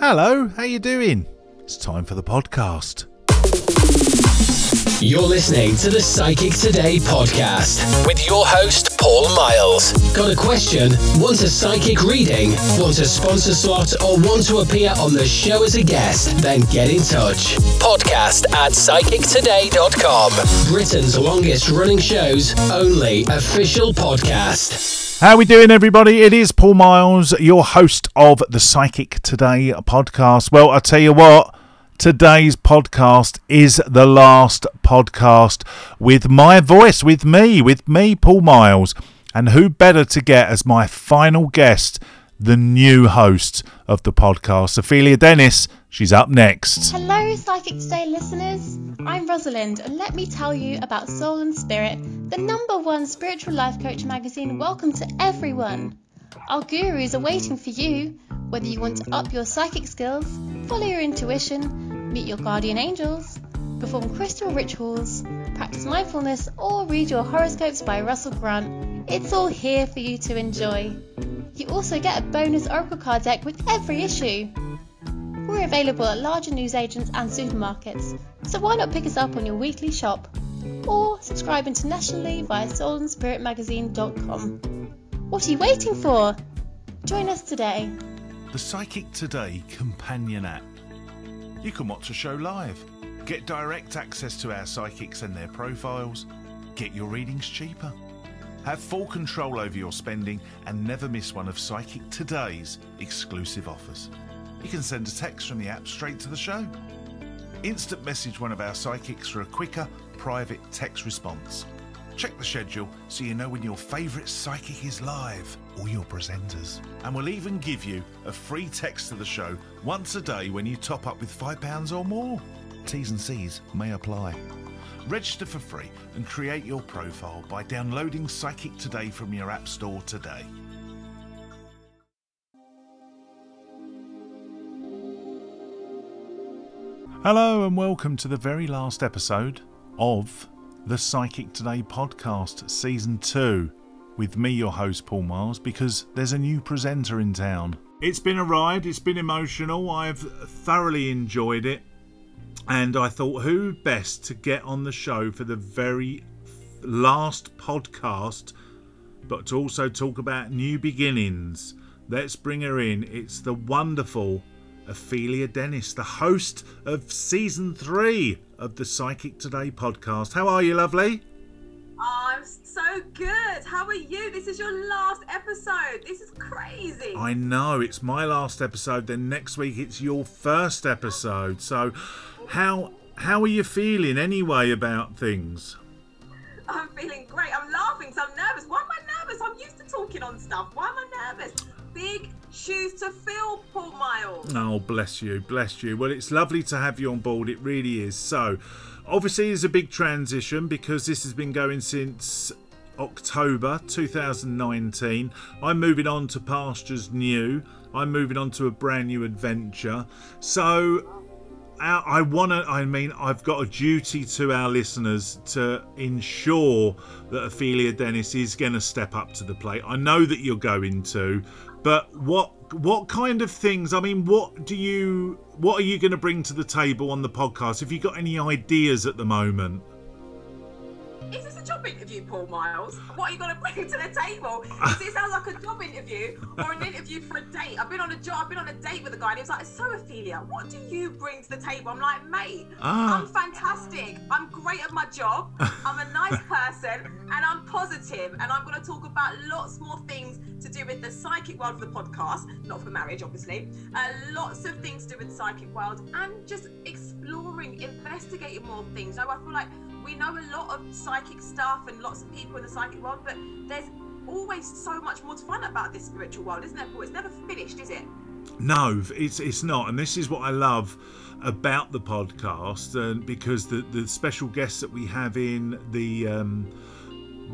Hello, how you doing? It's time for the podcast. You're listening to the Psychic Today podcast with your host, Paul Miles. Got a question? Want a psychic reading? Want a sponsor slot? Or want to appear on the show as a guest? Then get in touch. Podcast at psychictoday.com. Britain's longest running show's only official podcast. How we doing, everybody? It is Paul Miles, your host of the Psychic Today podcast. Well, I tell you what, today's podcast is the last podcast with my voice, with me, with me, Paul Miles. And who better to get as my final guest, the new host of the podcast, Ophelia Dennis. She's up next. Hello, Psychic Today listeners. I'm Rosalind, and let me tell you about Soul and Spirit, the number one spiritual life coach magazine. Welcome to everyone. Our gurus are waiting for you. Whether you want to up your psychic skills, follow your intuition, meet your guardian angels, perform crystal rituals, practice mindfulness, or read your horoscopes by Russell Grant, it's all here for you to enjoy. You also get a bonus Oracle card deck with every issue. We're available at larger newsagents and supermarkets, so why not pick us up on your weekly shop? Or subscribe internationally via soulandspiritmagazine.com. What are you waiting for? Join us today. The Psychic Today companion app. You can watch a show live, get direct access to our psychics and their profiles, get your readings cheaper, have full control over your spending, and never miss one of Psychic Today's exclusive offers. You can send a text from the app straight to the show. Instant message one of our psychics for a quicker, private text response. Check the schedule so you know when your favourite psychic is live or your presenters. And we'll even give you a free text to the show once a day when you top up with £5 or more. T's and C's may apply. Register for free and create your profile by downloading Psychic Today from your App Store today. Hello, and welcome to the very last episode of the Psychic Today podcast, season two, with me, your host, Paul Miles, because there's a new presenter in town. It's been a ride, it's been emotional, I've thoroughly enjoyed it, and I thought who best to get on the show for the very last podcast, but to also talk about new beginnings. Let's bring her in. It's the wonderful Ophelia Dennis, the host of season three of the Psychic Today podcast. How are you, lovely? Oh, I'm so good. How are you? This is your last episode. This is crazy. I know it's my last episode. Then next week it's your first episode. So, how how are you feeling anyway about things? I'm feeling great. I'm laughing because I'm nervous. Why am I nervous? I'm used to talking on stuff. Why am I nervous? Big shoes to fill, Paul Miles. Oh, bless you, bless you. Well, it's lovely to have you on board. It really is. So, obviously, it's a big transition because this has been going since October 2019. I'm moving on to pastures new. I'm moving on to a brand new adventure. So, I want to, I mean, I've got a duty to our listeners to ensure that Ophelia Dennis is going to step up to the plate. I know that you're going to, but what what kind of things? I mean, what do you what are you going to bring to the table on the podcast? Have you got any ideas at the moment? Is this a job interview, Paul Miles? What are you going to bring to the table? Does it sound like a job interview or an interview for a date? I've been on a job. I've been on a date with a guy, and he was like, "So, Ophelia, what do you bring to the table?" I'm like, "Mate, Ah. I'm fantastic. I'm great at my job. I'm a nice person, and I'm positive. And I'm going to talk about lots more things to do with the psychic world for the podcast, not for marriage, obviously. Uh, lots of things to do with the psychic world, and just exploring, investigating more things. So I feel like we know a lot of psychic stuff and lots of people in the psychic world, but there's always so much more to find out about this spiritual world, isn't there? Paul? It's never finished, is it? No, it's it's not, and this is what I love about the podcast, and because the the special guests that we have in the um,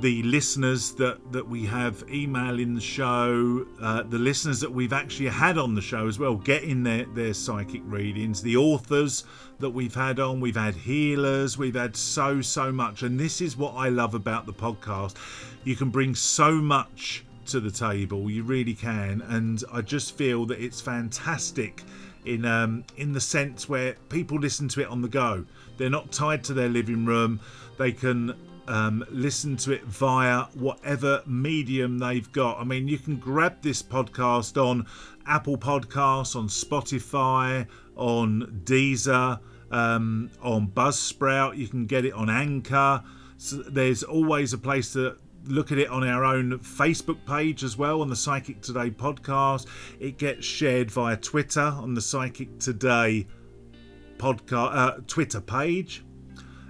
the listeners that that we have emailing the show, uh, the listeners that we've actually had on the show as well, getting their their psychic readings, the authors that we've had on, we've had healers, we've had so so much, and this is what I love about the podcast. You can bring so much to the table, you really can, and I just feel that it's fantastic in um, in the sense where people listen to it on the go. They're not tied to their living room. They can um, listen to it via whatever medium they've got. I mean, you can grab this podcast on Apple Podcasts, on Spotify, on Deezer, um, on Buzzsprout. You can get it on Anchor. So there's always a place to look at it on our own Facebook page as well on the Psychic Today podcast. It gets shared via Twitter on the Psychic Today podcast uh, Twitter page.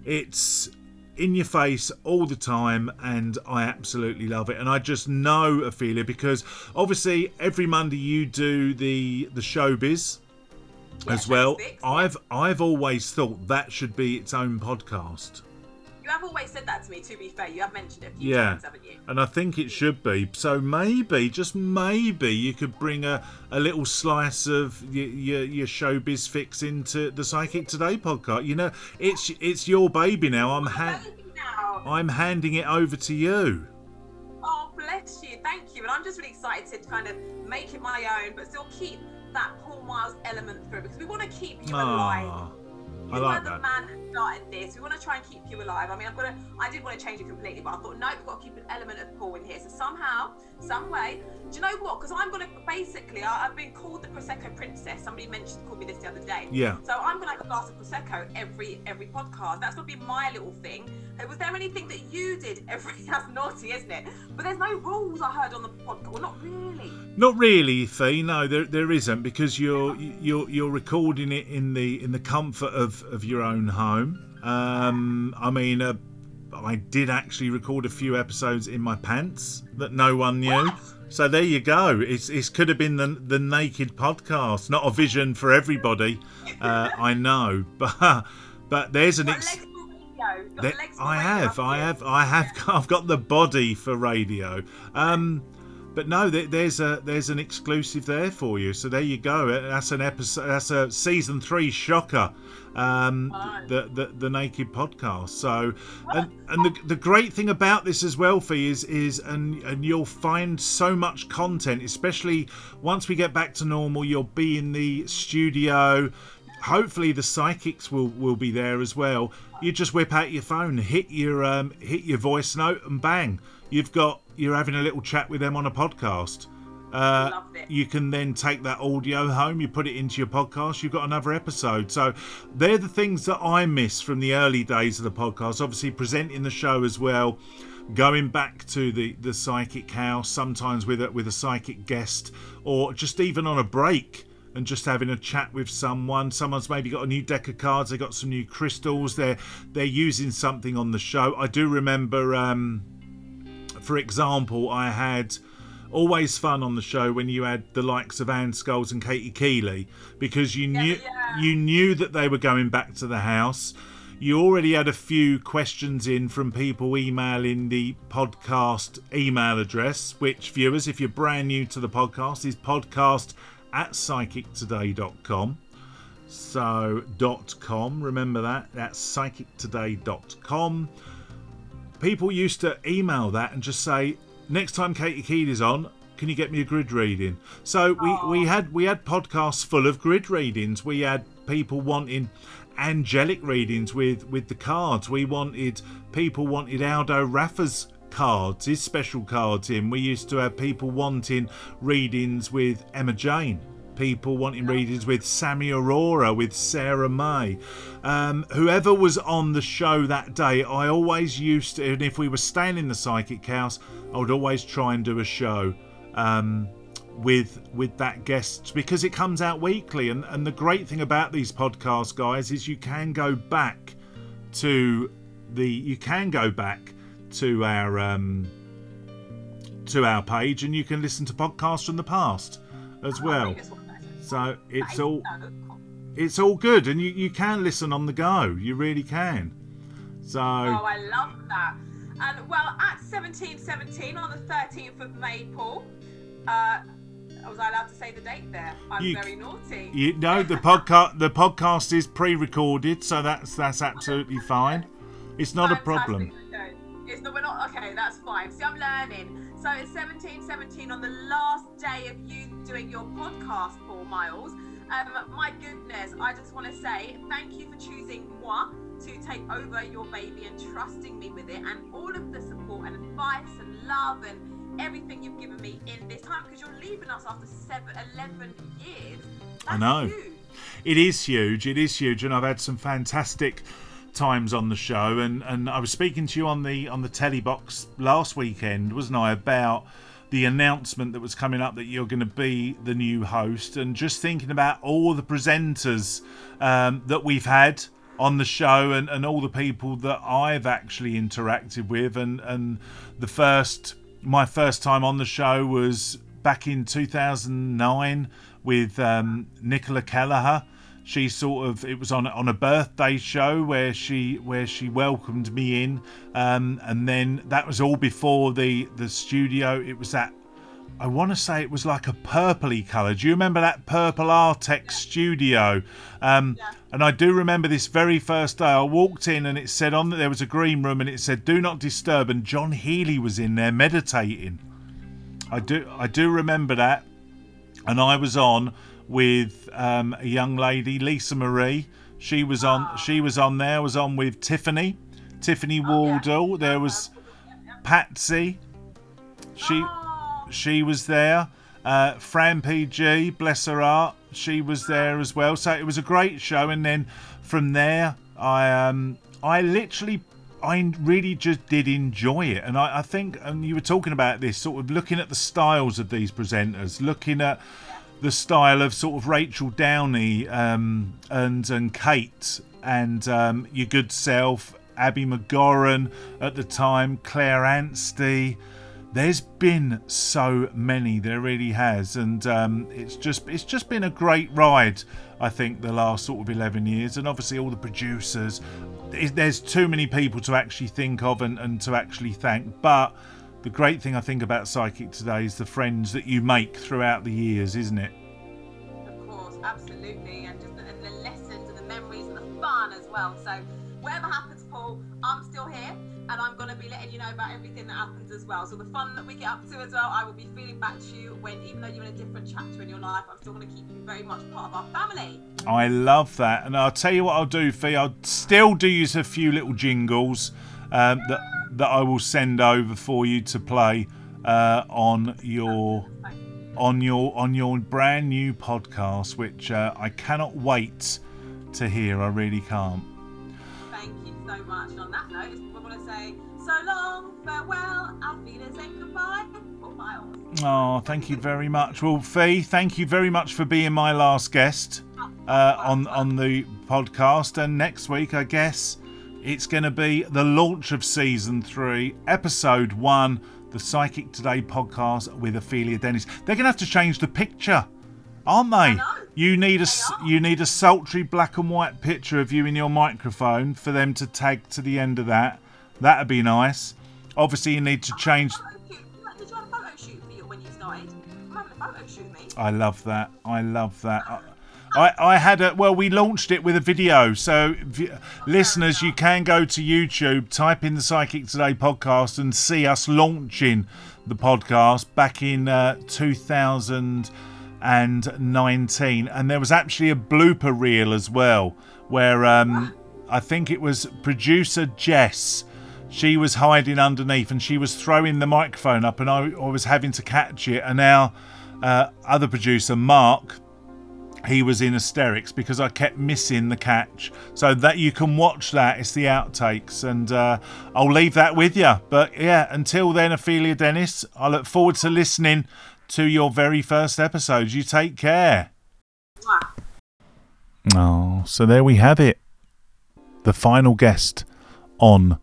It's in your face all the time and I absolutely love it. And I just know Ophelia because obviously every Monday you do the the showbiz Yeah, as well. I've I've always thought that should be its own podcast You have always said that to me. To be fair, you have mentioned it a few Yeah. times, haven't you? and I think it should be so maybe just maybe you could bring a, a little slice of your, your, your showbiz fix into the Psychic Today podcast you know it's it's your baby now I'm ha- now. I'm handing it over to you Oh, bless you. Thank you. And I'm just really excited to kind of make it my own, but still keep that Paul Miles element through because we want to keep you ah. alive. You I like the that. man started this. We want to try and keep you alive. I mean, I've got to, I did want to change it completely, but I thought, no, we've got to keep an element of Paul in here. So somehow, some way, do you know what? Because I'm going to basically, I, I've been called the Prosecco Princess. Somebody mentioned, called me this the other day. Yeah. So I'm going to have a glass of Prosecco every every podcast. That's to be my little thing. Was there anything that you did every, that's naughty, isn't it? But there's no rules I heard on the podcast. Well, not really. Not really, Fee. No, there there isn't because you're you're you're recording it in the in the comfort of of your own home. Um, I mean, uh, I did actually record a few episodes in my pants that no one knew. So there you go. It's it could have been the the naked podcast, not a vision for everybody. Uh, I know, but but there's an. Ex-. There- I have, I have, I have. I've got the body for radio. Um, but no, there, there's a there's an exclusive there for you. So there you go. That's an episode. That's a season three shocker. Um, the, the the naked podcast. So, and and the, the great thing about this as well, Fee, is is and and you'll find so much content, especially once we get back to normal. You'll be in the studio hopefully the psychics will will be there as well. You just whip out your phone hit your um hit your voice note and bang you've got you're having a little chat with them on a podcast. Uh, you can then take that audio home you put it into your podcast you've got another episode. So they're the things that i miss from the early days of the podcast. Obviously presenting the show as well going back to the the psychic house sometimes with a with a psychic guest or just even on a break and just having a chat with someone. Someone's maybe got a new deck of cards. They got some new crystals. They're they're using something on the show. I do remember, um, for example, I had always fun on the show when you had the likes of Anne Skulls and Katie Keeley because you knew yeah. you knew that they were going back to the house. You already had a few questions in from people emailing the podcast email address, which viewers, if you're brand new to the podcast, is podcast at psychictoday.com. So, dot com, remember that? That's psychictoday.com. People used to email that and just say, next time Katie Keed is on, can you get me a grid reading? So we, we had we had podcasts full of grid readings. We had people wanting angelic readings with, with the cards. We wanted people wanted Aldo Rafa's cards, his special cards in. We used to have people wanting readings with Emma Jane. People wanting readings with Sammy Aurora, with Sarah May. Um, whoever was on the show that day, I always used to, and if we were staying in the psychic house, I would always try and do a show um, with with that guest because it comes out weekly. And, and the great thing about these podcasts, guys, is you can go back to the you can go back to our um, to our page and you can listen to podcasts from the past as well. So it's all it's all good and you, you can listen on the go. You really can. So Oh, I love that. And well, at 1717 on the 13th of May, Paul, uh, was I allowed to say the date there? I'm You- very naughty. you know the podcast the podcast is pre-recorded, so that's that's absolutely fine. It's not a problem. It's not, we're not, okay, that's fine. See, I'm learning. So it's 1717 on the last day of you doing your podcast, Paul Miles. Um, my goodness, I just want to say thank you for choosing moi to take over your baby and trusting me with it, and all of the support and advice and love and everything you've given me in this time because you're leaving us after seven, 11 years. That's I know. Huge. It is huge. It is huge, and I've had some fantastic times on the show. And, and I was speaking to you on the on the telly box last weekend, wasn't I, about the announcement that was coming up that you're going to be the new host, and just thinking about all the presenters um, that we've had on the show and, and all the people that I've actually interacted with and and the first my first time on the show was back in 2009 with um, Nicola Kelleher she sort of it was on on a birthday show where she where she welcomed me in um, and then that was all before the the studio it was that I want to say it was like a purpley colour. Do you remember that purple Artex studio? Um, Yeah. And I do remember this very first day. I walked in and it said on that there was a green room and it said "Do not disturb." And John Healy was in there meditating. I do I do remember that, and I was on with um, a young lady, Lisa Marie. She was on. She was on there. Was on with Tiffany, Tiffany Waldell. There was Patsy. She Oh, she was there. Uh, Fran PG, bless her heart, she was there as well. So it was a great show. And then from there, I um, I literally, I really just did enjoy it. And I, I think, and you were talking about this, sort of looking at the styles of these presenters, looking at the style of sort of Rachel Downey um, and and Kate and um, your good self, Abby McGoran at the time, Claire Anstey. There's been so many there really has and um, it's just it's just been a great ride i think the last sort of 11 years and obviously all the producers. There's- too many people to actually think of and, and to actually thank but the great thing i think about psychic today is the friends that you make throughout the years isn't it of course, absolutely, and just the, and the lessons and the memories and the fun as well. So, whatever happens, Paul, I'm still here, and I'm gonna be letting you know about everything that happens as well. So the fun that we get up to as well, I will be feeling back to you when, even though you're in a different chapter in your life, I'm still gonna keep you very much part of our family. I love that, and I'll tell you what I'll do, Fee. I'll still do use a few little jingles um, that that I will send over for you to play uh, on your on your on your brand new podcast, which uh, I cannot wait to hear. I really can't. Thank you so much. And on that note, we're gonna say so long, farewell, auf Wiedersehen, goodbye. Oh, thank you very much. Well, Fee, thank you very much for being my last guest uh, on on the podcast. And next week, I guess it's going to be the launch of season three, episode one, the Psychic Today podcast with Ophelia Dennis. They're going to have to change the picture, aren't they? You need a s- They are. you need a sultry black and white picture of you in your microphone for them to tag to the end of that. That'd be nice. Obviously, you need to change. Did you have a photo shoot for you when you started? I'm a photo shoot, mate. I love that. I love that. I, I, I had a well. We launched it with a video, so listeners, you can go to YouTube, type in the Psychic Today podcast, and see us launching the podcast back in uh, 2019. And there was actually a blooper reel as well, where um, I think it was producer Jess she was hiding underneath and she was throwing the microphone up and I, I was having to catch it and our uh, other producer Mark he was in hysterics because I kept missing the catch. So that you can watch that it's the outtakes and uh, I'll leave that with you but yeah until then Ophelia Dennis I look forward to listening to your very first episode you take care. Oh so there we have it. The final guest on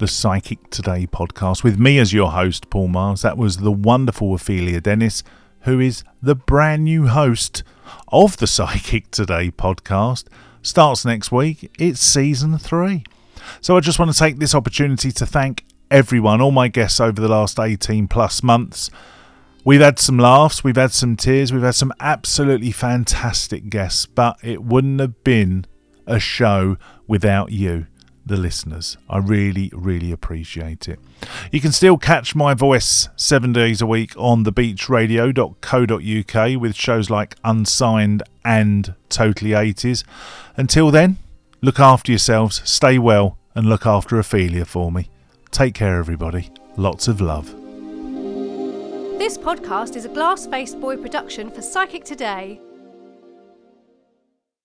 the Psychic Today podcast with me as your host, Paul Miles. That was the wonderful Ophelia Dennis, who is the brand new host of the Psychic Today podcast. Starts next week, it's season three. So I just want to take this opportunity to thank everyone, all my guests over the last 18 plus months. We've had some laughs, we've had some tears, we've had some absolutely fantastic guests, but it wouldn't have been a show without you the listeners. I really, really appreciate it. You can still catch my voice seven days a week on thebeachradio.co.uk with shows like Unsigned and Totally 80s. Until then, look after yourselves, stay well, and look after Ophelia for me. Take care, everybody. Lots of love. This podcast is a Glass Faced Boy production for Psychic Today.